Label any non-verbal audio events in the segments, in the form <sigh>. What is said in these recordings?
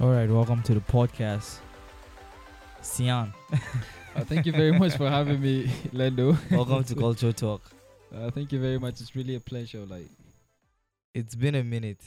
All right, welcome to the podcast. Sian, Uh, thank you very much for having me, <laughs> Lendo. welcome to Culture Talk. Uh, thank you very much. It's really a pleasure. Like, It's been a minute.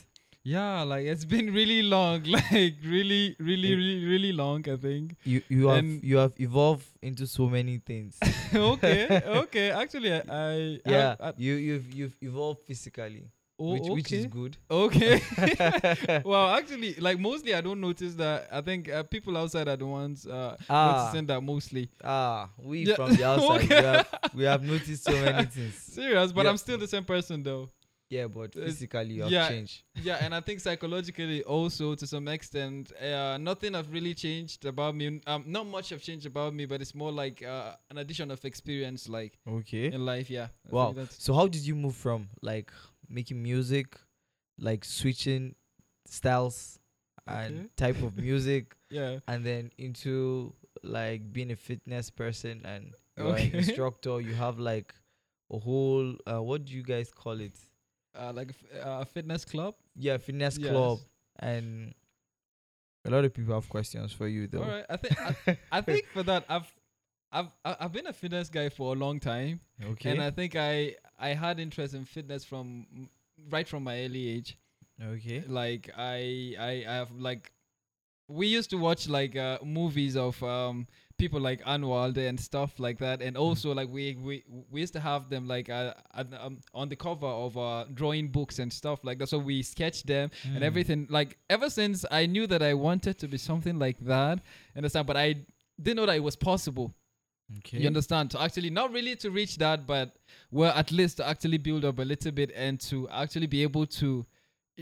yeah, like it's been really long. <laughs> Like, really, really, It- really, really long. I think. You you have you have evolved into so many things. <laughs> okay, okay. Actually, I, I yeah, I, I, you you've you've evolved physically, oh, which which is good. Okay. <laughs> <laughs> well, actually, like mostly, I don't notice that. I think uh, people outside are the ones uh, Ah. noticing that mostly. Ah, we Yeah. from the <laughs> outside, we, have, we have noticed so many things. Serious, but Yeah. I'm still the same person though. Yeah, but physically you have yeah. changed. yeah, and I think psychologically also to some extent, uh, nothing have really changed about me. Um, not much have changed about me, but it's more like uh, an addition of experience, like Okay. in life. Yeah. I Wow. So how did you move from like making music, like switching styles and Okay. type of music, <laughs> Yeah. and then into like being a fitness person and you're an Okay. <laughs> instructor. You have like a whole uh, what do you guys call it? Uh, like a f- uh, fitness club. Yeah, fitness Yes. club, and a lot of people have questions for you though. All right. I think I, <laughs> I think for that I've. I've I've been a fitness guy for a long time, Okay. and I think I I had interest in fitness from right from my early age. okay. like I I I have like we used to watch like uh, movies of um people like Anwar and stuff like that and also like we we we used to have them like uh, um, on the cover of uh drawing books and stuff like that so we sketched them and Mm. everything like ever since I knew that I wanted to be something like that understand but I didn't know that it was possible Okay. you understand? To actually not really to reach that, but well, at least to actually build up a little bit and to actually be able to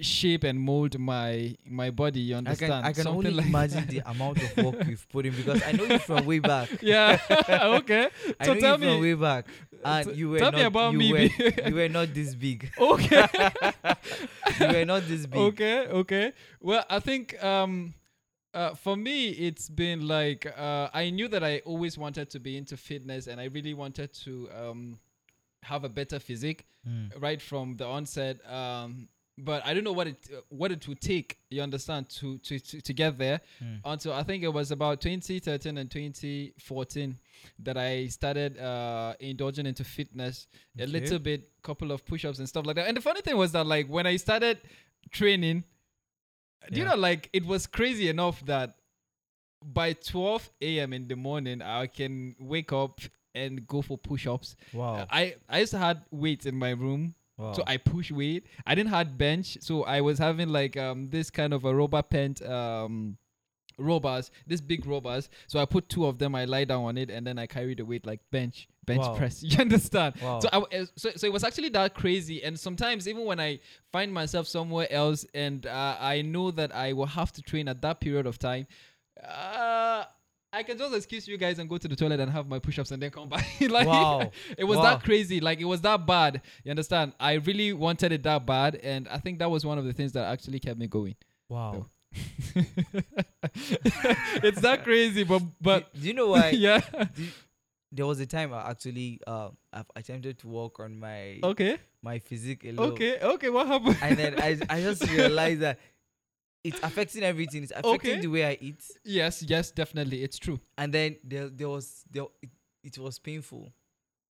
shape and mold my my body. You I understand? can I can Something only like imagine that. the amount of work you've put in because I know you from way back. <laughs> yeah. <laughs> okay. I So know tell you from way back, and you were tell not, me about you me. Were, <laughs> you were not this big. okay. You were not this big. okay. Okay. Well, I think um. Uh, for me, it's been like uh, I knew that I always wanted to be into fitness, and I really wanted to um, have a better physique. Mm. right from the onset. Um, but I don't know what it uh, what it would take. You understand to to to, to get there. Mm. Until I think it was about 2013 and 2014 that I started uh, indulging into fitness a little bit, couple of push-ups and stuff like that. And the funny thing was that like when I started training, do you know like it was crazy enough that by 12 a.m. in the morning I can wake up and go for push-ups. Wow. I I used to had weights in my room, wow. so I push weight. I didn't had bench, so I was having like um this kind of a rubber pant um robbers, this big robbers. So I put two of them. I lie down on it, and then I carry the weight like bench bench Wow. press. <laughs> You understand? wow. So I uh, so so it was actually that crazy. And sometimes even when I find myself somewhere else, and uh, I know that I will have to train at that period of time. Uh, I can just excuse you guys and go to the toilet and have my push-ups and then come <laughs> back. <laughs> like Wow. it was Wow. that crazy. Like it was that bad. You understand? I really wanted it that bad, and I think that was one of the things that actually kept me going. wow. <laughs> it's that crazy, but but do, do you know why? <laughs> yeah. There was a time I actually uh I've attempted to work on my Okay. my physique a little, Okay. Okay. What happened? and then I I just <laughs> realized that it's affecting everything. It's affecting Okay. the way I eat, yes. Yes. Definitely. It's true. and then there there was there it, it was painful.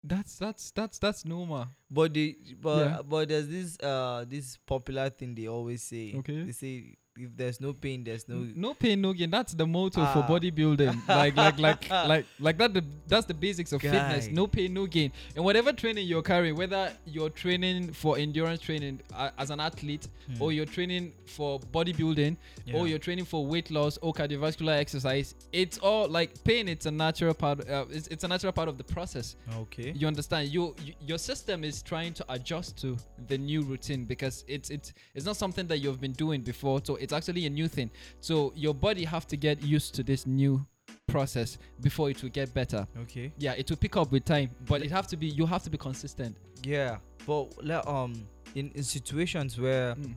That's that's that's that's normal. But the but Yeah. but there's this uh this popular thing they always say. Okay. They say if there's no pain, there's no. No pain, no gain. That's the motto for Ah. bodybuilding. <laughs> like, like, like, like, like that. The, that's the basics of fitness. No pain, no gain. And whatever training you're carrying, whether you're training for endurance training uh, as an athlete, Hmm. or you're training for bodybuilding, or you're training for weight loss or cardiovascular exercise, it's all like pain. It's a natural part. Uh, it's, it's a natural part of the process. okay. You understand? You, you your system is trying to adjust to the new routine because it's it's it's not something that you've been doing before. So it's actually a new thing. So your body have to get used to this new process before it will get better. Okay. Yeah, it will pick up with time, but it have to be you have to be consistent. Yeah, but um, in, in situations where Mm.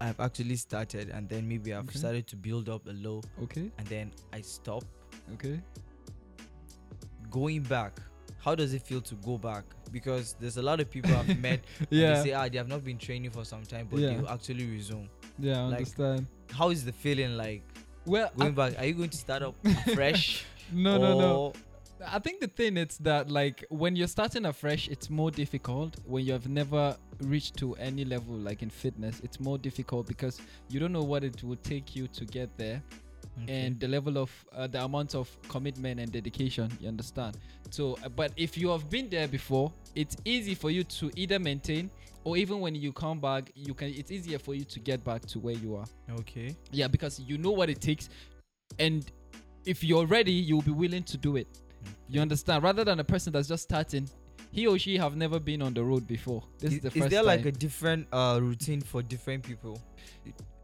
I've actually started and then maybe I've Okay. started to build up a low Okay. and then I stop Okay. going back. How does it feel to go back? Because there's a lot of people I've met. <laughs> Yeah. They say ah they have not been training for some time, but Yeah. they actually resume. Yeah, I Like, understand. How is the feeling like Well, I- going back? Are you going to start up <laughs> fresh? <laughs> no, no, no. I think the thing is that like when you're starting afresh, it's more difficult. When you have never reached to any level like in fitness, it's more difficult because you don't know what it will take you to get there Okay. and the level of uh, the amount of commitment and dedication. You understand? So, uh, but if you have been there before, it's easy for you to either maintain or even when you come back, you can. It's easier for you to get back to where you are. okay. Yeah, because you know what it takes, and if you're ready, you'll be willing to do it. You understand? Rather than a person that's just starting, he or she have never been on the road before. This is, is, the is first there like a different uh routine for different people?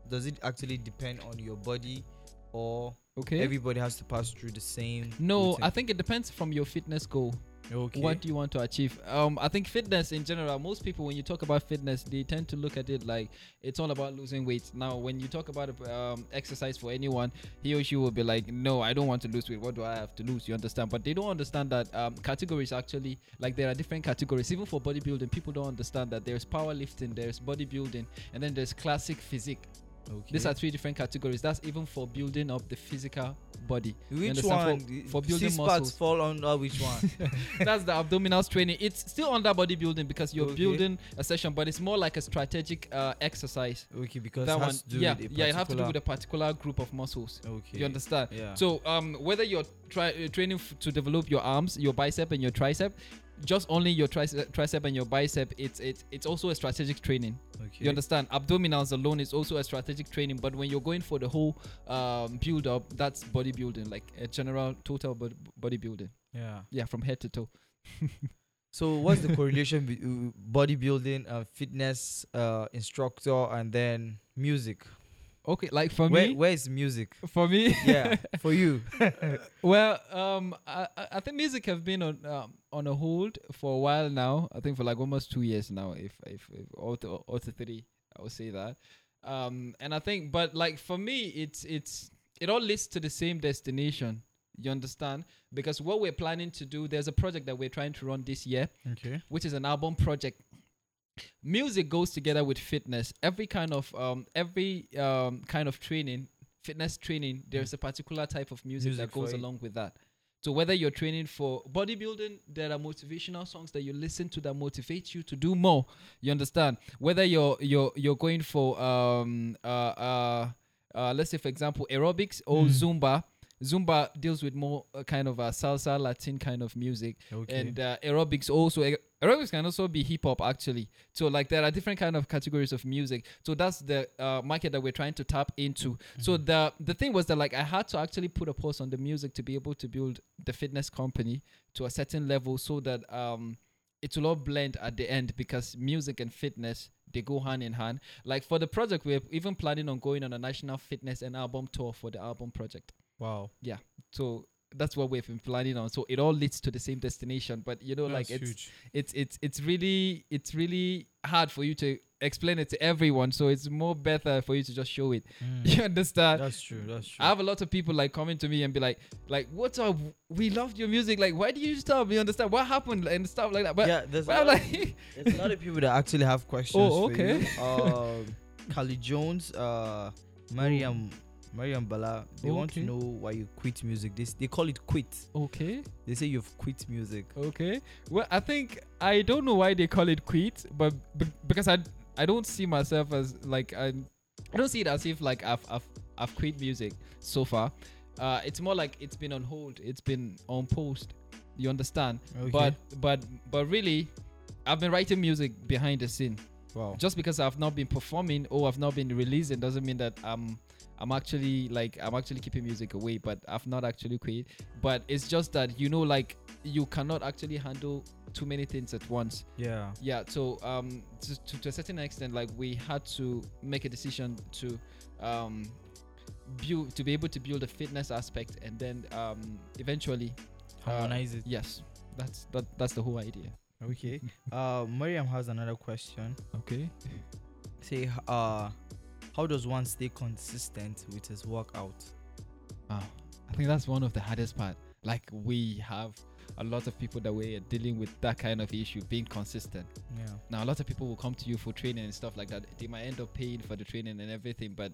Does it actually depend on your body, or okay? everybody has to pass through the same? no, routine? I think it depends from your fitness goal. okay. What do you want to achieve? Um, I think fitness in general. Most people, when you talk about fitness, they tend to look at it like it's all about losing weight. Now, when you talk about um, exercise for anyone, he or she will be like, "No, I don't want to lose weight. What do I have to lose?" You understand? But they don't understand that um, categories actually like there are different categories. Even for bodybuilding, people don't understand that there's powerlifting, there's bodybuilding, and then there's classic physique. Okay. These are three different categories. That's even for building up the physical body. which one? For- for building six parts muscles. fall under which one? <laughs> That's the abdominals training. It's still under bodybuilding because you're Okay. building a session, but it's more like a strategic uh, exercise. okay, because that one, to do yeah, with a yeah, it have to do with a particular group of muscles. Okay. You understand? Yeah. So, um, whether you're try, uh, training f- to develop your arms, your bicep, and your tricep, just only your tricep, tricep and your bicep, it's it's it's also a strategic training. okay. You understand? Abdominals alone is also a strategic training, but when you're going for the whole um, build up, that's bodybuilding, like a general total bod- bodybuilding. Yeah. Yeah, from head to toe. <laughs> So what's the correlation between bodybuilding, uh, fitness uh, instructor, and then music? Okay, like for Where me, where is music? for me, <laughs> Yeah, for you. <laughs> well, um, I, I think music have been on um, on a hold for a while now. I think for like almost two years now, if if, if or, to, or to three, I would say that. Um, and I think, but like for me, it's it's it all leads to the same destination. You understand? Because what we're planning to do, there's a project that we're trying to run this year, okay. which is an album project. Music goes together with fitness. Every kind of um, every um, kind of training, fitness training, there's a particular type of music, Music that goes along with that. So whether you're training for bodybuilding, there are motivational songs that you listen to that motivate you to do more. You understand? Whether you're you're you're going for um uh uh, uh let's say for example aerobics or Mm. Zumba. Zumba deals with more uh, kind of a salsa Latin kind of music. Okay. and uh, aerobics also aerobics can also be hip hop actually. So like there are different kind of categories of music. So that's the uh, market that we're trying to tap into. So Mhm. the the thing was that like i had to actually put a pause on the music to be able to build the fitness company to a certain level so that um it will all blend at the end because music and fitness they go hand in hand. Like for the project we're even planning on going on a national fitness and album tour for the album project wow. Yeah. So that's what we've been planning on so it all leads to the same destination but you know like it's huge. it's it's it's really it's really hard for you to explain it to everyone so it's more better for you to just show it Mm. <laughs> you understand That's true. That's true. i have a lot of people like coming to me and be like like what's up we loved your music like why do you stop you understand what happened and stuff like that but, yeah, there's but a lot, like <laughs> there's a lot of people that actually have questions. Oh, for okay. you. Um, Kali Jones, uh, Mariam, Mariam Bala. They want to know why you quit music. This they call it quit. okay They say you've quit music. okay well i think i don't know why they call it quit but be- because i i don't see myself as like i i don't see it as if like i've i've, I've quit music so far uh it's more like it's been on hold it's been on post you understand Okay. but but but really i've been writing music behind the scene wow. just because I've not been performing or I've not been releasing doesn't mean that I'm I'm actually like I'm actually keeping music away, but I've not actually quit. But it's just that you know, like you cannot actually handle too many things at once. Yeah. Yeah. So um, to, to, to a certain extent, like we had to make a decision to um build to be able to build a fitness aspect, and then um eventually uh, Harmonize it. yes, that's that that's the whole idea. Okay. <laughs> uh, Mariam has another question. Okay. Say, uh, how does one stay consistent with his workout? Wow. I think that's one of the hardest part. like we have a lot of people that we're dealing with that kind of issue, being consistent. Yeah. Now, a lot of people will come to you for training and stuff like that. They might end up paying for the training and everything, but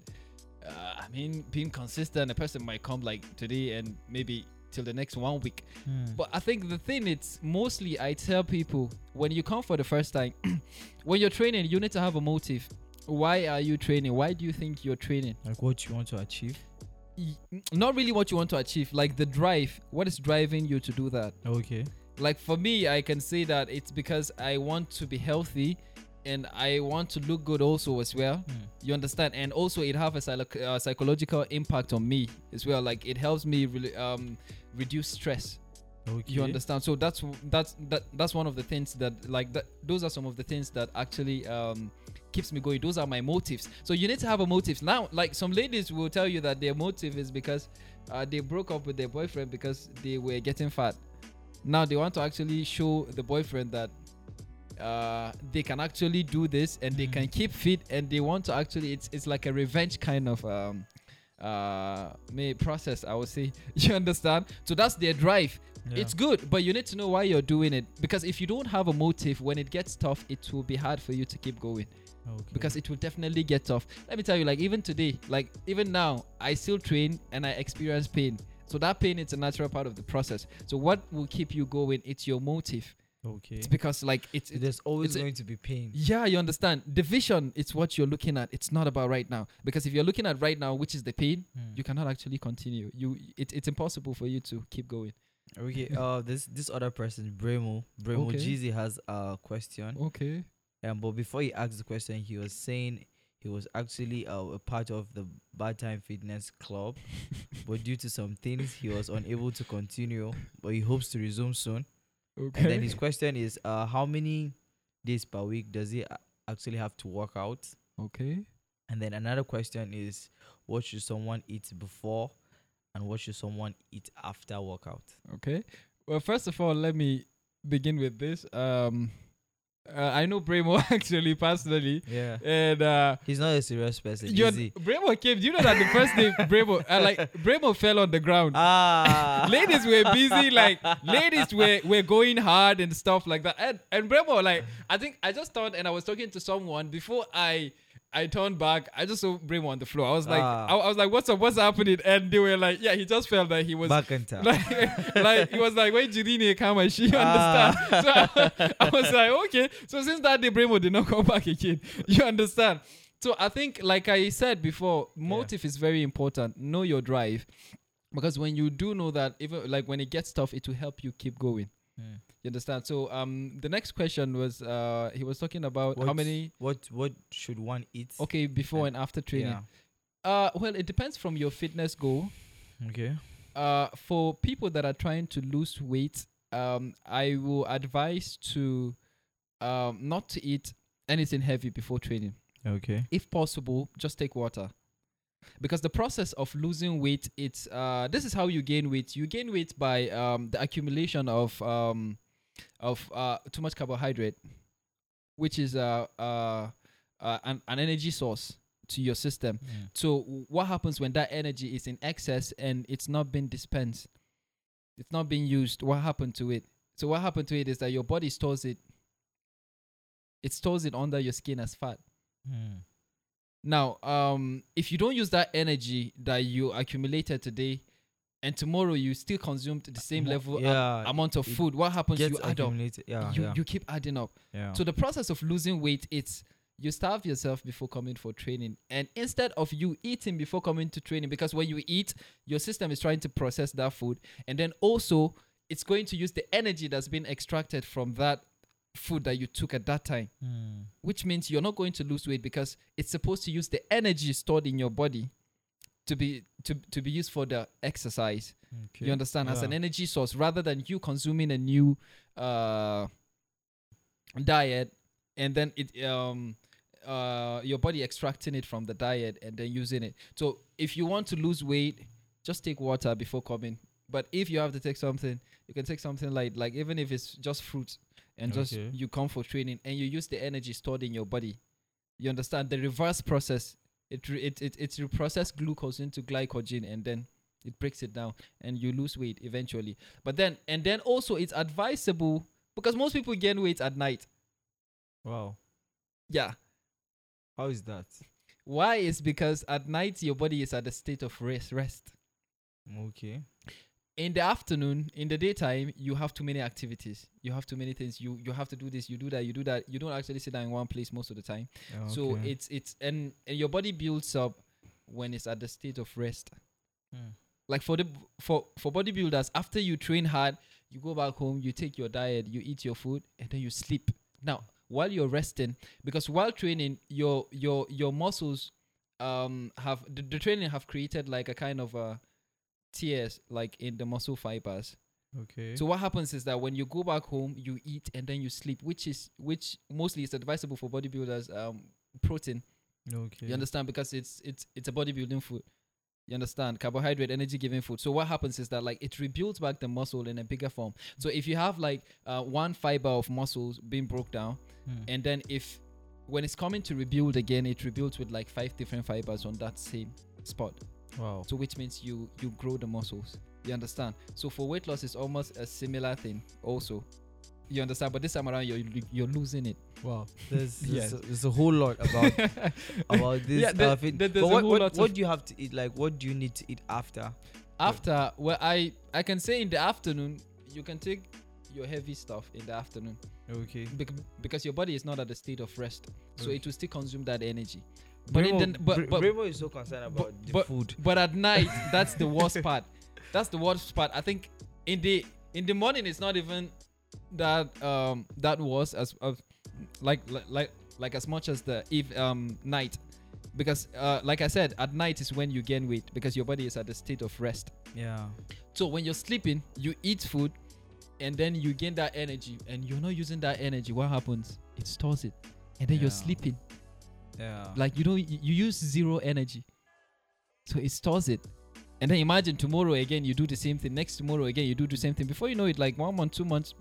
uh, I mean, being consistent, a person might come like today and maybe till the next one week. Mm. But I think the thing it's mostly I tell people when you come for the first time, <clears throat> when you're training, you need to have a motive. Why are you training? Why do you think you're training? like what you want to achieve. Y- Not really what you want to achieve, like the drive. What is driving you to do that? Okay. like for me i can say that it's because i want to be healthy and i want to look good also as well Mm. you understand and also it have a psylo- uh, psychological impact on me as well like it helps me really um reduce stress Okay. you understand? So that's that's that that's one of the things that like that those are some of the things that actually um keeps me going. Those are my motives. So you need to have a motive. Now like some ladies will tell you that their motive is because uh, they broke up with their boyfriend because they were getting fat. Now they want to actually show the boyfriend that uh, they can actually do this and they Mhm. can keep fit and they want to actually it's it's like a revenge kind of um uh may process i would say <laughs> you understand so that's their drive Yeah. it's good, but you need to know why you're doing it. Because if you don't have a motive, when it gets tough, it will be hard for you to keep going. okay. Because it will definitely get tough. Let me tell you, like even today, like even now, I still train and I experience pain. So that pain is a natural part of the process. So what will keep you going? It's your motive. Okay. It's because like it's, it's There's always it's going to be pain. yeah, you understand. The vision, it's what you're looking at. It's not about right now. Because if you're looking at right now, which is the pain, Mm. you cannot actually continue. You, it, it's impossible for you to keep going. Okay. <laughs> Uh, this this other person, Bremo, Bremo Okay. Jeezy has a question. Okay. Um, but before he asked the question, he was saying he was actually uh, a part of the Bad Time Fitness Club, <laughs> but due to some things, he was unable to continue. But he hopes to resume soon. Okay. And then his question is, uh, how many days per week does he actually have to work out? okay. And then another question is, what should someone eat before, and what should someone eat after workout? Okay. Well, first of all, let me begin with this. Um, uh, I know Bremo <laughs> actually personally, Yeah, and uh, he's not a serious person. he? Bremo came. Do you know that the first day <laughs> Bremo, uh, like Bremo fell on the ground. Ah, <laughs> ladies were busy, like ladies were were going hard and stuff like that. And and Bremo, like I think I just thought, and I was talking to someone before I. I turned back. I just saw Bremo on the floor. I was like, Ah. I, I was like, "What's up? What's happening?" And they were like, "Yeah, he just felt that he was back in time. like, <laughs> like it was like when Jirine come and she Ah. understand. <laughs> So I, was like, okay. So since that day, Bremo did not <laughs> come back again. You understand? So I think, like I said before, motive is very important. Know your drive, because when you do know that, even like when it gets tough, it will help you keep going. Mm. You understand? So um, the next question was uh, he was talking about how many. What what should one eat? Okay, before and after training. Yeah. Uh, well, it depends from your fitness goal. Okay. uh, for people that are trying to lose weight, um, I will advise to um, not to eat anything heavy before training. Okay. If possible, just take water. Because the process of losing weight, it's uh, this is how you gain weight. You gain weight by um, the accumulation of um, of uh, too much carbohydrate, which is uh, uh, uh, an, an energy source to your system. Mm. So what happens when that energy is in excess and it's not being dispensed? It's not being used. What happened to it? So what happened to it is that your body stores it. It stores it under your skin as fat. Mm. Now, um, if you don't use that energy that you accumulated today, and tomorrow you still consumed the same Mo- level yeah, amount of food, what happens? You add up. Yeah. you yeah. you keep adding up. yeah. So the process of losing weight, it's you starve yourself before coming for training. And instead of you eating before coming to training, because when you eat, your system is trying to process that food. And then also it's going to use the energy that's been extracted from that food that you took at that time. Mm. Which means you're not going to lose weight because it's supposed to use the energy stored in your body to be to, to be used for the exercise. Okay. You understand? As an energy source rather than you consuming a new uh diet and then it um uh your body extracting it from the diet and then using it. So if you want to lose weight, just take water before coming. But if you have to take something, you can take something like like even if it's just fruit and just you come for training and you use the energy stored in your body. You understand the reverse process. It re- it it it reprocess glucose into glycogen and then It breaks it down, and you lose weight eventually. But then, and then also, it's advisable because most people gain weight at night. Wow. Yeah. How is that? Why is because at night your body is at a state of rest. Rest. Okay. In the afternoon in the daytime you have too many activities. You have too many things. You you have to do this you do that you do that. You don't actually sit down in one place most of the time. So it's it's and, and your body builds up when it's at the state of rest. Hmm. like for the for for bodybuilders after you train hard you go back home you take your diet you eat your food and then you sleep. Now while you're resting because while training your your your muscles um have the, the training have created like a kind of a tears like in the muscle fibers Okay. so what happens is that when you go back home, you eat and then you sleep, which is which mostly is advisable for bodybuilders. Um, protein, okay. you understand, because it's it's it's a bodybuilding food. You understand, carbohydrate, energy giving food. So what happens is that like it rebuilds back the muscle in a bigger form. So if you have like uh, one fiber of muscles being broke down, Hmm. and then if when it's coming to rebuild again, it rebuilds with like five different fibers on that same spot. Wow. So which means you you grow the muscles. You understand? So for weight loss, it's almost a similar thing. Also, you understand? But this time around, you're you're losing it. Wow. <laughs> There's, there's, Yes. a, there's a whole lot about <laughs> about this. Yeah, there- uh, fit- there- but what, what, what do you have to eat? Like, what do you need to eat after? After, well, I I can say in the afternoon, you can take your heavy stuff in the afternoon Okay. bec- because your body is not at the state of rest, so Okay. it will still consume that energy. But in the but, but Bremo is so concerned about the but- food. But at night, <laughs> that's the worst part. That's the worst part. I think in the in the morning, it's not even that um that was as of like like like as much as the eve um night, because uh like I said, at night is when you gain weight because your body is at the state of rest. Yeah. So when you're sleeping, you eat food, and then you gain that energy, and you're not using that energy. What happens? It stores it, and then you're sleeping Yeah. like you don't you you use zero energy so it stores it and then imagine tomorrow again you do the same thing next tomorrow again you do the same thing before you know it like one month two months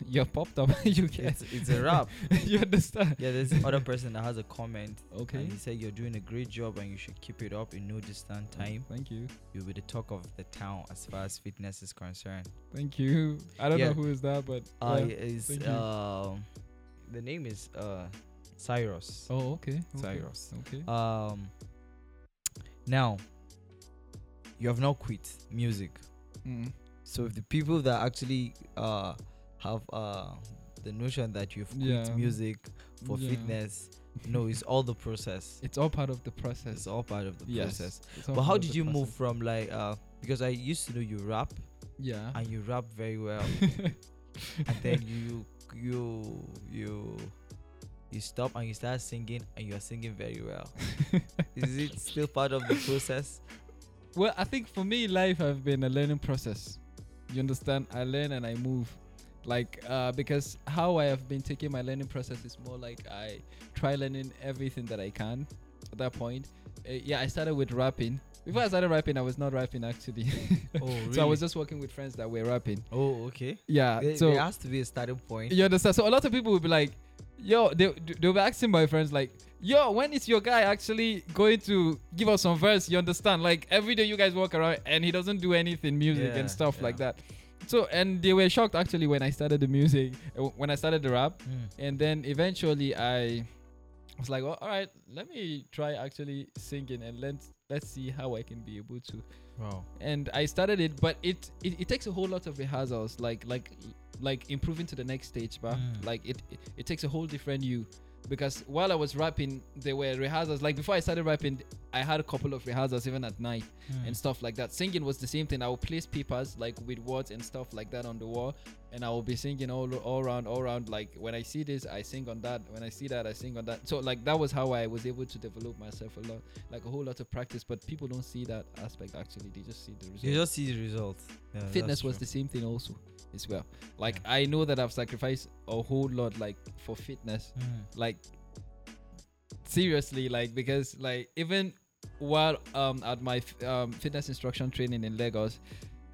<laughs> you're popped up <laughs> you get it's, it's a wrap. <laughs> you understand Yeah, there's other person that has a comment. okay And he said you're doing a great job and you should keep it up in no distant time. thank you You'll be the talk of the town as far as fitness is concerned. thank you i don't Yeah. know who is that but Uh, yeah. is thank um, the name is uh, Cyrus. oh okay okay. Cyrus. okay Um, now you have not quit music. mm. So if the people that actually uh have uh the notion that you've quit Yeah. music for Yeah. fitness, no, it's all the process. <laughs> it's all part of the process It's all part of the Yes. process. But how did you move from like uh because I used to know you rap yeah and you rap very well <laughs> and then you you you you stop and you start singing and you are singing very well. <laughs> Is it still part of the process? Well, I think for me, life has been a learning process. You understand? I learn and I move. Like, uh, because how I have been taking my learning process is more like I try learning everything that I can at that point. Uh, yeah, I started with rapping. Before I started rapping, I was not rapping actually. <laughs> Oh, really? so I was just working with friends that were rapping. Oh, okay. Yeah. There, so it has to be a starting point. you understand? So a lot of people will be like, yo, they, they'll be asking my friends, like, yo, when is your guy actually going to give us some verse? You understand? Like, every day you guys walk around and he doesn't do anything, music Yeah, and stuff like that. So, and they were shocked actually when I started the music, uh, when I started the rap. Mm. And then eventually I was like, well, all right, let me try actually singing and let's, let's see how I can be able to Wow. and I started it, but it, it it takes a whole lot of rehearsals, like like like improving to the next stage, but Mm. like it, it it takes a whole different you, because while I was rapping, there were rehearsals. Like before I started rapping, I had a couple of rehearsals even at night Mm. and stuff like that. Singing was the same thing. I would place papers like with words and stuff like that on the wall, and I will be singing all all around, all around. Like when I see this, I sing on that. When I see that, I sing on that. So like that was how I was able to develop myself a lot, like a whole lot of practice. But people don't see that aspect actually. They just see the result. You just see the results. Yeah, Fitness was the same thing also as well. Like I know that I've sacrificed a whole lot like for fitness Mm. like seriously like because like even while um at my f- um, fitness instruction training in lagos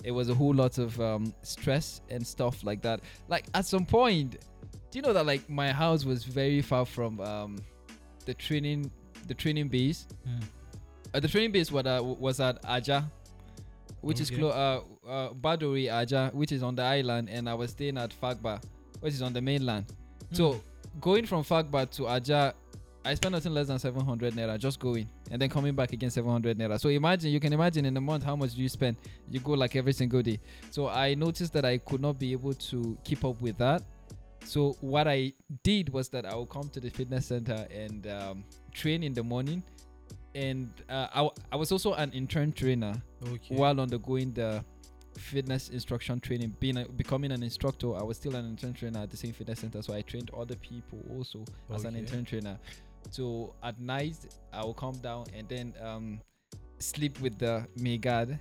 it was a whole lot of um stress and stuff like that like at some point do you know that like my house was very far from um the training the training base Mm. uh, the training base was, uh, was at Ajah which is close. Uh, uh, Badore Ajah, which is on the island, and I was staying at Fagba, which is on the mainland. Hmm. So going from Fagba to Ajah, I spent nothing less than 700 naira just going, and then coming back again 700 naira. So imagine, you can imagine in a month how much do you spend? You go like every single day. So I noticed that I could not be able to keep up with that. So what I did was that I would come to the fitness center and um, train in the morning. And uh, I, I was also an intern trainer okay. while undergoing the fitness instruction training being a, becoming an instructor i was still an intern trainer at the same fitness center so i trained other people also as an intern trainer so at night i will come down and then um sleep with the megad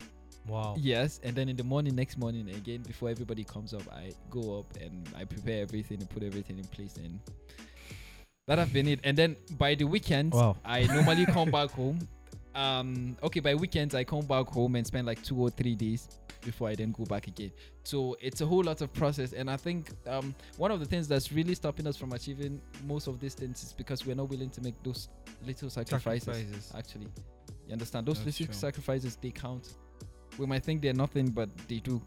Wow. yes and then in the morning next morning again before everybody comes up i go up and i prepare everything and put everything in place and that have been it and then by the weekend, Wow. i normally come back home um okay by weekends i come back home and spend like two or three days before i then go back again. So it's a whole lot of process and i think um one of the things that's really stopping us from achieving most of these things is because we're not willing to make those little sacrifices, Sacrifices. actually. You understand? Those That's little true. sacrifices they count. We might think they're nothing but they do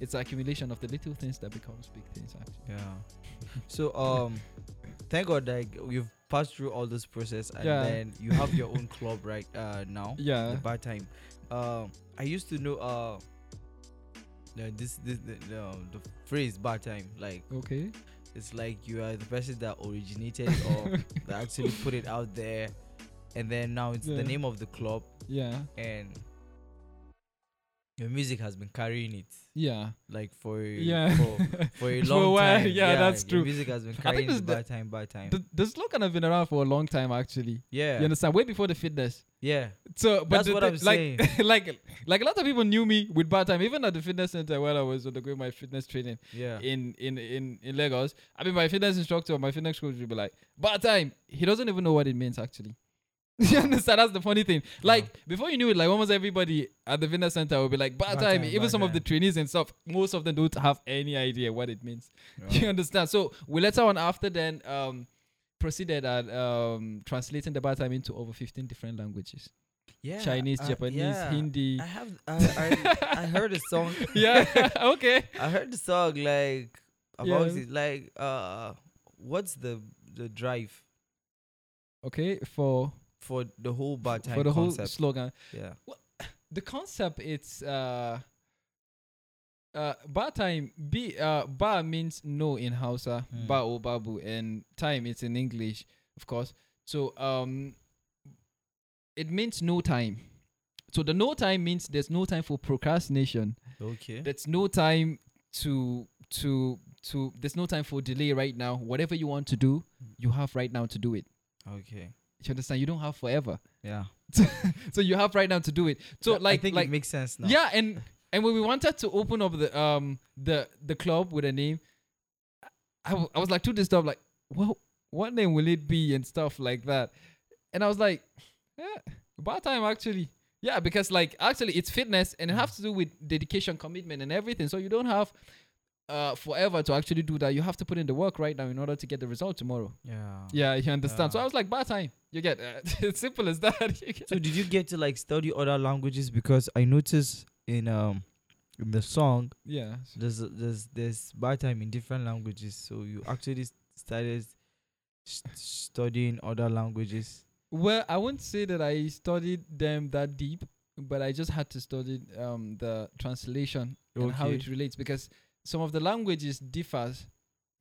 it's accumulation of the little things that becomes big things actually Yeah. <laughs> So um, thank God like you've passed through all this process and Yeah. then you have your own club right uh now. yeah The bad time. Um, I used to know uh. This this the, the, the phrase bad time like okay it's like you are the person that originated or <laughs> that actually put it out there and then now it's Yeah. the name of the club yeah and your music has been carrying it yeah like for yeah for, for a <laughs> For long while, time. yeah, that's your true. Music has been carrying it by time, by time. the, the slogan has been around for a long time actually yeah, you understand way before the fitness yeah, So, but That's the what thi- I'm saying. like, <laughs> like, like a lot of people knew me with bad time, even at the fitness center while I was undergoing my fitness training yeah. in in in in Lagos. I mean, my fitness instructor, my fitness coach would be like, "Bad time." He doesn't even know what it means actually. <laughs> you understand? That's the funny thing. Like before you knew it, like almost everybody at the fitness center would be like, "Bad, time." Even some of the trainees and stuff, most of them don't have any idea what it means. <laughs> Yeah. You understand? So we later on after then um proceeded at um translating the bad time into over 15 different languages. Yeah, Chinese, uh, Japanese, yeah. Hindi. I have I, I, <laughs> I heard a song. yeah. okay. I heard the song like about Yeah. it like uh what's the the drive Okay. For for the whole bad time for the whole concept? slogan, yeah. <sighs> the concept it's uh uh ba time b uh ba means no in Hausa, Hmm. ba or babu, and time it's in English, of course. So um it means no time. So the no time means there's no time for procrastination. Okay. There's no time to to to there's no time for delay right now. Whatever you want to do, you have right now to do it. Okay. You understand? You don't have forever. Yeah. <laughs> So you have right now to do it. So Yeah, like I think like it makes sense now. yeah, and and when we wanted to open up the um the the club with a name, I, w- I was like too disturbed, like, well, what name will it be and stuff like that. And I was like, yeah, about time actually. Yeah, because like actually it's fitness and it has to do with dedication, commitment, and everything. So you don't have uh forever to actually do that. You have to put in the work right now in order to get the result tomorrow. Yeah. Yeah, you understand. So I was like, bad time. You get uh, <laughs> it's simple as that. <laughs> So did you get to like study other languages? Because I noticed in um in the song yeah. there's there's there's bad time in different languages. So you actually s- started s- studying other languages. Well, I won't say that I studied them that deep, but I just had to study um the translation and how it relates because some of the languages differs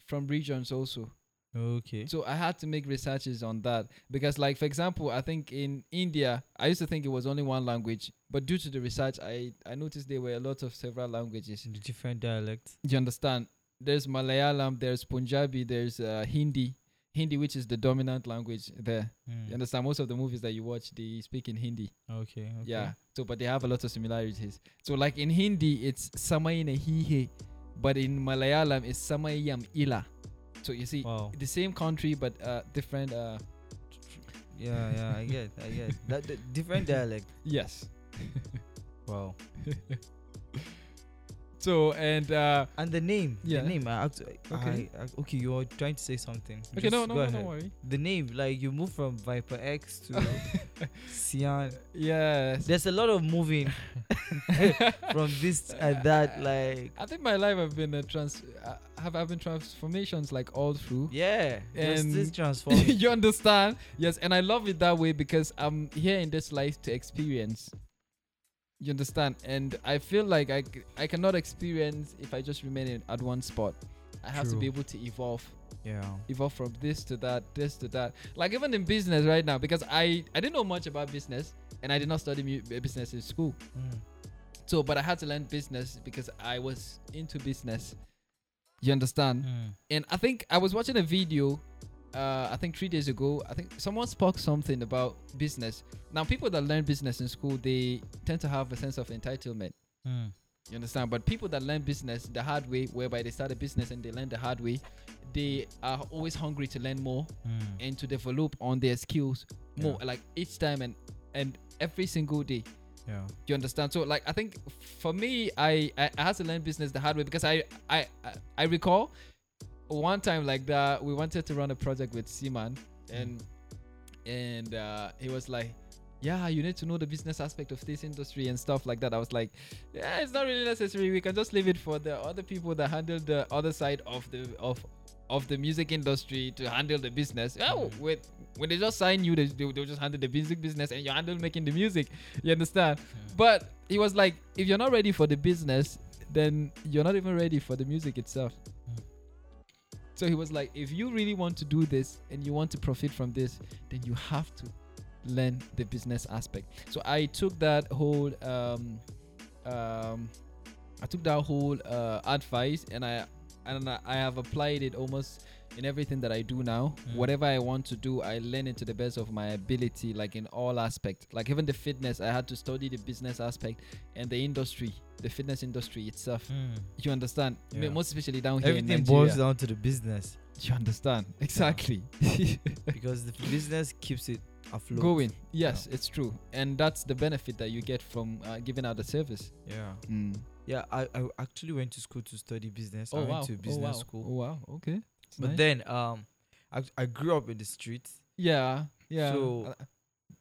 from regions also. Okay. So I had to make researches on that because like for example, I think in India, I used to think it was only one language, but due to the research, I I noticed there were a lot of several languages. The different dialects. You understand? There's Malayalam, there's Punjabi, there's uh, Hindi. Hindi, which is the dominant language there. You understand? Most of the movies that you watch, they speak in Hindi. Okay, okay. Yeah. So, but they have a lot of similarities. So, like in Hindi, it's Samayina Hihe, but in Malayalam, it's Samayam Ila. So you see, Wow. the same country but uh, different. Uh, Yeah, yeah, I get, I get. That, that different dialect. yes. Wow. <laughs> So and uh, And the name, Yeah. the name. I Okay. I, I, okay, you're trying to say something. okay, Just no, no, no, ahead. don't worry. The name, like you move from Viper X to <laughs> Cyan. Yes. There's a lot of moving <laughs> from this and that. <laughs> Like, I think my life have been a trans uh, have have been transformations like all through. yeah, there's this And- you understand? Yes, and I love it that way because I'm here in this life to experience. You understand? And I feel like I, I cannot experience if I just remain in, at one spot. I have to be able to evolve, yeah. evolve from this to that, this to that. Like even in business right now, because I I didn't know much about business and I did not study mu- uh, business in school. Mm. So, but I had to learn business because I was into business. You understand? Mm. And I think I was watching a video, uh, I think three days ago. I think someone spoke something about business. Now, people that learn business in school, they tend to have a sense of entitlement. Mm. You understand? But people that learn business the hard way, whereby they start a business and they learn the hard way, they are always hungry to learn more Mm. and to develop on their skills more, Yeah. like each time and and every single day. Yeah. You understand? So like I think for me, I, I I had to learn business the hard way because I I I, I recall one time like that we wanted to run a project with Seaman and and uh, he was like. Yeah, you need to know the business aspect of this industry and stuff like that. I was like, yeah, it's not really necessary. We can just leave it for the other people that handle the other side of the of of the music industry to handle the business. Oh, Mhm. with when they just sign you, they, they, they'll just handle the music business and you handle making the music. You understand? But he was like, if you're not ready for the business, then you're not even ready for the music itself. So he was like, if you really want to do this and you want to profit from this, then you have to learn the business aspect. So I took that whole um um I took that whole uh advice and I and I have applied it almost in everything that I do now. Mm. Whatever I want to do, I learn it to the best of my ability, like in all aspects. Like even the fitness, I had to study the business aspect and the industry, the fitness industry itself. Mm. You understand? Yeah. Most especially down here in Everything boils down to the business You understand? Exactly. <laughs> because the business keeps it afloat. Going. Yes, it's true. And that's the benefit that you get from uh, giving out the service. Yeah. Mm. Yeah. I, I actually went to school to study business. I Oh, went wow. to oh, business wow. school. Oh, wow. Okay. It's But nice. then um I, I grew up in the streets. yeah. Yeah. So- Uh,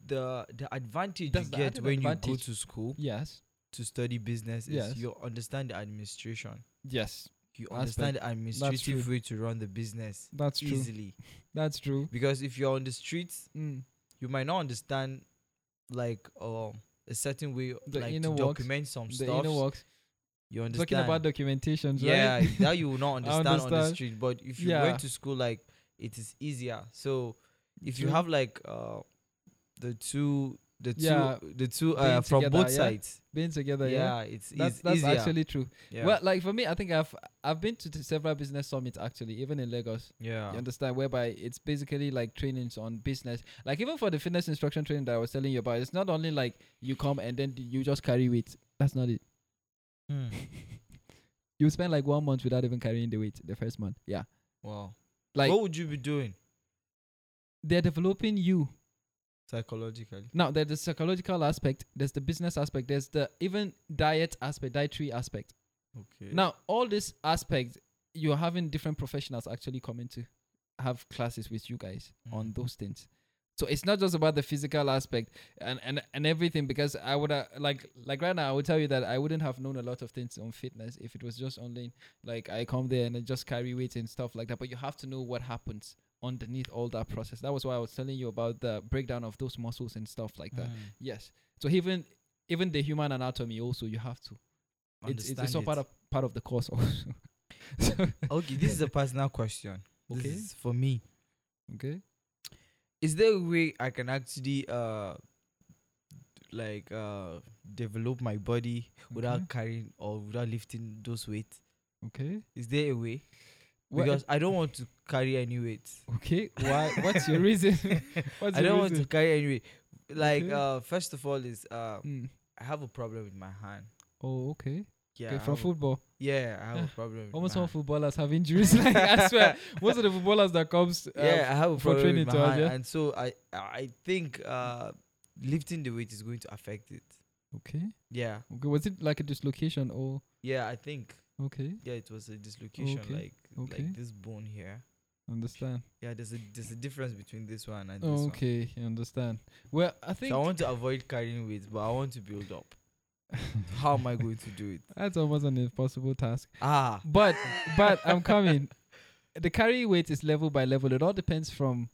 The the advantage That's you get added when you go to school yes. to study business is Yes. you understand the administration. Yes. You Aspect. understand the administrative way to run the business That's true. easily. <laughs> That's true. Because if you're on the streets, Mm. you might not understand like um a certain way The like to works, document some stuff. You understand? Talking about documentations, yeah, right? <laughs> that you will not understand, on the street. But if you Yeah. went to school, like it is easier. So if you have like uh the two the two Yeah, the two uh from together, both yeah. sides. Being together, Yeah, it's, That's it's that's easier. actually true. yeah. Well, like for me, I think I've I've been to, to several business summits actually, even in Lagos. yeah. You understand? Whereby it's basically like trainings on business. Like even for the fitness instruction training that I was telling you about, it's not only like you come and then you just carry weight. That's not it. Hmm. <laughs> You spend like one month without even carrying the weight the first month. Yeah. Wow. Like what would you be doing they're developing you. psychologically? Now there's the psychological aspect, there's the business aspect, there's the even diet aspect, dietary aspect. Okay. Now all these aspects, you're having different professionals actually coming to have classes with you guys on Mhm. those things. So it's not just about the physical aspect and, and, and everything because I would uh, like like right now I would tell you that I wouldn't have known a lot of things on fitness if it was just only like I come there and I just carry weights and stuff like that. But you have to know what happens underneath all that process. That was why I was telling you about the breakdown of those muscles and stuff like that. Mm. Yes. So even even the human anatomy also you have to. It's it's also it. part of part of the course also. so, <laughs> Okay, this is a personal question. This Okay. is for me. okay. Is there a way I can actually uh like uh develop my body without Okay. carrying or without lifting those weights? Okay. Is there a way? Well, Because I don't want to carry any weights. okay. Why? <laughs> What's your reason? <laughs> What's I your don't want to carry any weight. Like Okay. uh first of all is uh Mm. I have a problem with my hand. Oh, okay. Yeah. okay. From a- football, yeah, I have a problem. almost all footballers have injuries. <laughs> like I swear, <laughs> most of the footballers that comes. Uh, yeah, I have a for problem training with to my us, hand, yeah? and so I I think uh lifting the weight is going to affect it. Okay. Yeah, Okay. Was it like a dislocation or yeah, I think. okay? Yeah, it was a dislocation, Okay, like okay. like this bone here. Understand. Yeah, there's a there's a difference between this one and this one. Okay, I understand. Well, I think So I want to avoid carrying weight, but I want to build up. <laughs> How am I going to do it? that's almost an impossible task. Ah, But but I'm coming. The carry weight is level by level. It all depends from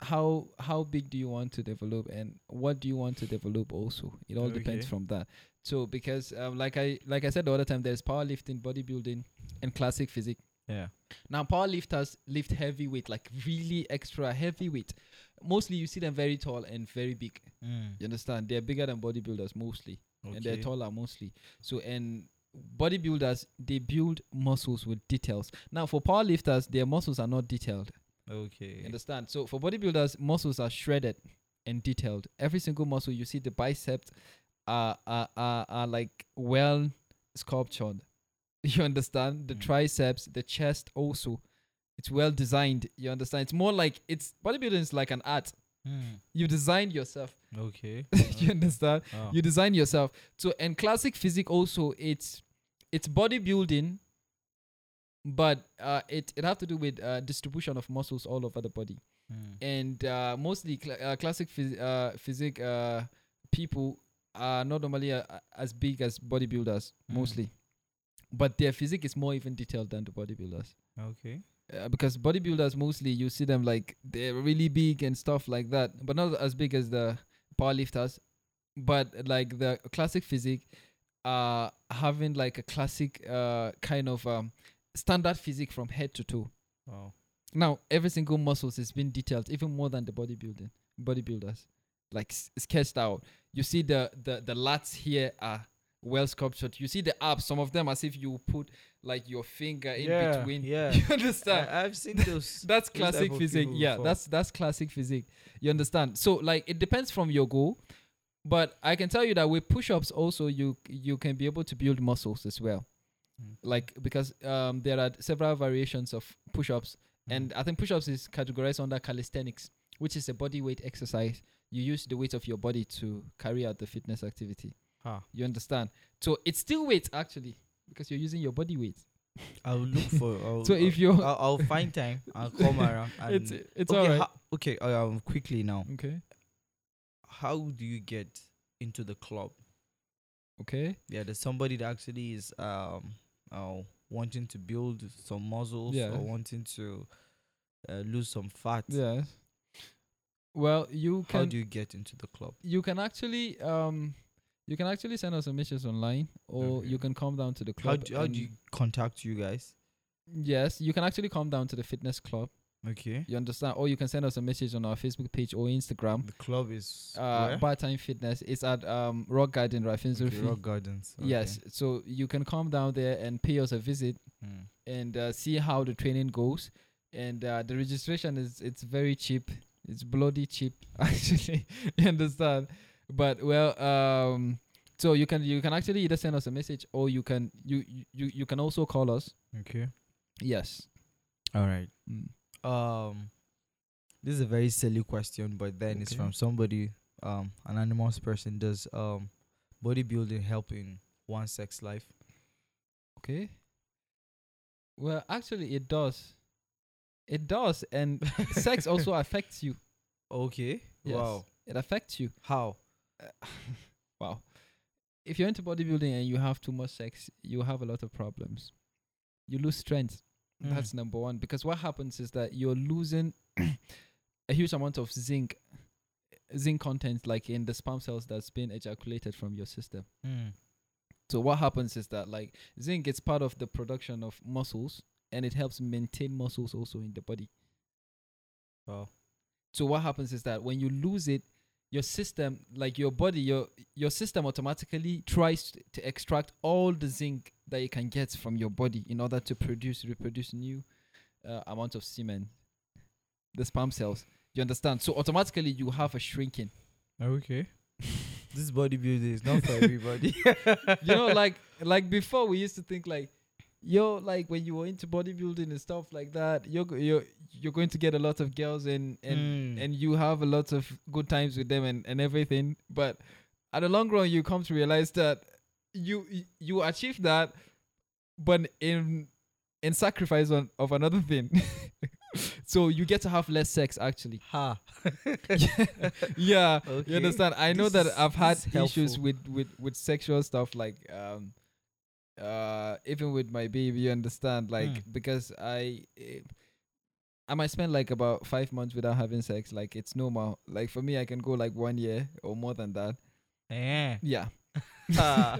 how how big do you want to develop and what do you want to develop also. It all depends from that. So because um, like I like I said the other time, there's powerlifting, bodybuilding, and classic physique. yeah. Now powerlifters lift heavy weight, like really extra heavy weight. Mostly you see them very tall and very big. Mm. You understand? They're bigger than bodybuilders mostly and they're taller mostly. So and bodybuilders they build muscles with details. Now for powerlifters, their muscles are not detailed. You Okay. understand? So for bodybuilders, muscles are shredded and detailed. Every single muscle you see the biceps are are are, are like well sculptured. <laughs> You understand? The Mm. triceps, the chest also. It's well designed. You understand? It's more like it's bodybuilding is like an art. Mm. You designed yourself. Okay. <laughs> you understand? Oh. you design yourself so and classic physique also it's it's bodybuilding but uh it it have to do with uh distribution of muscles all over the body Mm. and uh mostly cl- uh, classic phys- uh physique uh people are not normally as big as bodybuilders Mm. mostly but their physique is more even detailed than the bodybuilders Okay. Uh, because bodybuilders mostly you see them like they're really big and stuff like that, but not as big as the powerlifters. But like the classic physique, uh, having like a classic uh kind of um standard physique from head to toe. Wow. Now every single muscles is been detailed even more than the bodybuilding bodybuilders, like s- sketched out. You see the the the lats here are well sculptured. You see the abs, some of them as if you put like your finger in Yeah, between. <laughs> yeah. you understand? I, I've seen those. <laughs> that's classic physique yeah before. that's that's classic physique you understand so like it depends from your goal but i can tell you that with push-ups also you you can be able to build muscles as well Mm. like because um there are several variations of push-ups Mm. and i think push-ups is categorized under calisthenics which is a body weight exercise you use the weight of your body to carry out the fitness activity Ah. you understand so it's still weight actually because you're using your body weight I'll look for. <laughs> I'll, so if you're I'll, I'll find time. I'll come around. <laughs> And it's it's okay, all right ho- okay. Um, quickly now. okay How do you get into the club? okay Yeah, there's somebody that actually is um, uh, wanting to build some muscles Yeah. or wanting to uh, lose some fat. Yes. Well, you can. How do you get into the club? you can actually um you can actually send us a message online or Okay. you can come down to the How club. do, how do you contact you guys? Yes, you can actually come down to the fitness club. Okay. You understand? Or you can send us a message on our Facebook page or Instagram. The club is Uh where? Bar Time Fitness. It's at um Rock Garden, right? Okay, Rock Gardens. <laughs> okay. Yes. So you can come down there and pay us a visit Mm. and uh, see how the training goes. And uh, the registration is it's very cheap. It's bloody cheap, <laughs> actually. you understand? But well, um, so you can you can actually either send us a message or you can you you you can also call us. Okay. Yes. All right. Mm. Um, this is a very silly question, but then it's from somebody, um, an anonymous person. Does um, bodybuilding help in one sex life? Okay. Well, actually, it does. It does, and <laughs> sex also affects you. Okay. Yes. Wow. It affects you. How? <laughs> Wow. If you're into bodybuilding and you have too much sex, you have a lot of problems. You lose strength. That's Mm. number one. Because what happens is that you're losing <coughs> a huge amount of zinc, zinc content, like in the sperm cells that's been ejaculated from your system. Mm. So what happens is that like zinc is part of the production of muscles, and it helps maintain muscles also in the body. Wow. So what happens is that when you lose it, your system, like your body, your your system automatically tries to, to extract all the zinc that you can get from your body in order to produce reproduce new uh, amount of semen, the sperm cells. You understand? So automatically you have a shrinking. Okay. <laughs> this bodybuilding is not for <laughs> everybody. you know, like like before we used to think like, yo, like when you were into bodybuilding and stuff like that, you're go- you're you're going to get a lot of girls and and Mm. and you have a lot of good times with them and and everything. But at the long run you come to realize that you you- achieve that but in in sacrifice on, of another thing <laughs> so you get to have less sex actually Ha. <laughs> yeah Okay. you understand i know This that i've had issues helpful. with with with sexual stuff like um uh even with my baby you understand? Like Mm. because i eh, i might spend like about five months without having sex like it's normal. Like for me i can go like one year or more than that. Yeah yeah. <laughs> Ah.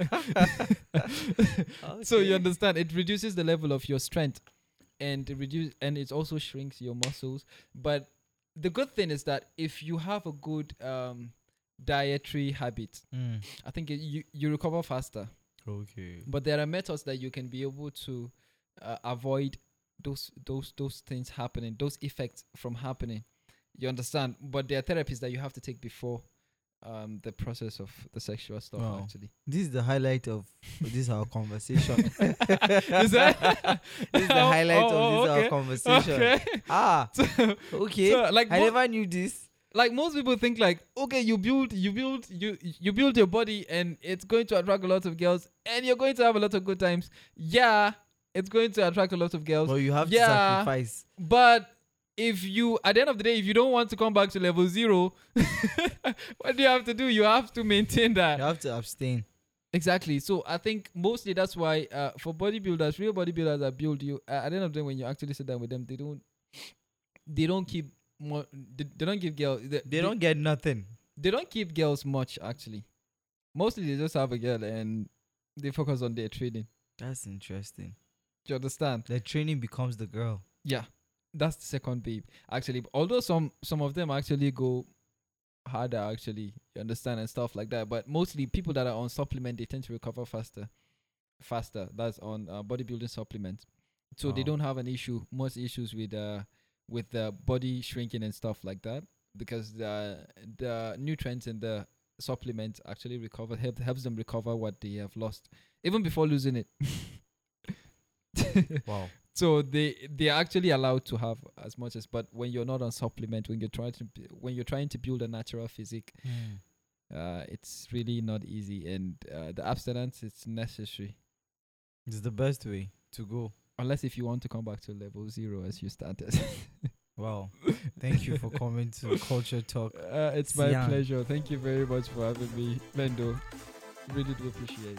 <laughs> so you understand? It reduces the level of your strength and it reduce and it also shrinks your muscles. But the good thing is that if you have a good um dietary habit Mm. i think it, you you recover faster Okay. but there are methods that you can be able to uh, avoid those those those things happening those effects from happening you understand but there are therapies that you have to take before um the process of the sexual stuff Wow. actually This is the highlight of this our conversation. <laughs> is that <laughs> this is the highlight Oh, of oh, this okay. our conversation. okay Ah, <laughs> so, okay. so, like I never knew this. Like most people think like okay you build you build you you build your body and it's going to attract a lot of girls and you're going to have a lot of good times yeah it's going to attract a lot of girls But you have Yeah. to sacrifice. but if you at the end of the day if you don't want to come back to level zero <laughs> what do you have to do you have to maintain that You have to abstain. exactly so i think mostly that's why uh, for bodybuilders real bodybuilders that build you uh, at the end of the day when you actually sit down with them they don't they don't keep more they, they don't give girls they, They don't get nothing. they don't keep girls much actually. Mostly they just have a girl and they focus on their training. That's interesting. Do you understand? The training becomes the girl. Yeah. That's the second babe. Actually. Although some some of them actually go harder actually. You understand and stuff like that. But mostly people that are on supplement they tend to recover faster. Faster. That's on uh, bodybuilding supplements. So they don't have an issue, most issues with uh with the body shrinking and stuff like that. Because the the nutrients in the supplement actually recover help, helps them recover what they have lost. Even before losing it. <laughs> Wow. so they they're actually allowed to have as much as but when you're not on supplement when you're trying to when you're trying to build a natural physique uh it's really not easy and uh, the abstinence it's necessary It's the best way to go. Unless if you want to come back to level zero as you started <laughs> Wow. Thank you for coming to <laughs> Culture Talk. uh, it's my Sian. pleasure thank you very much for having me mendo really do appreciate it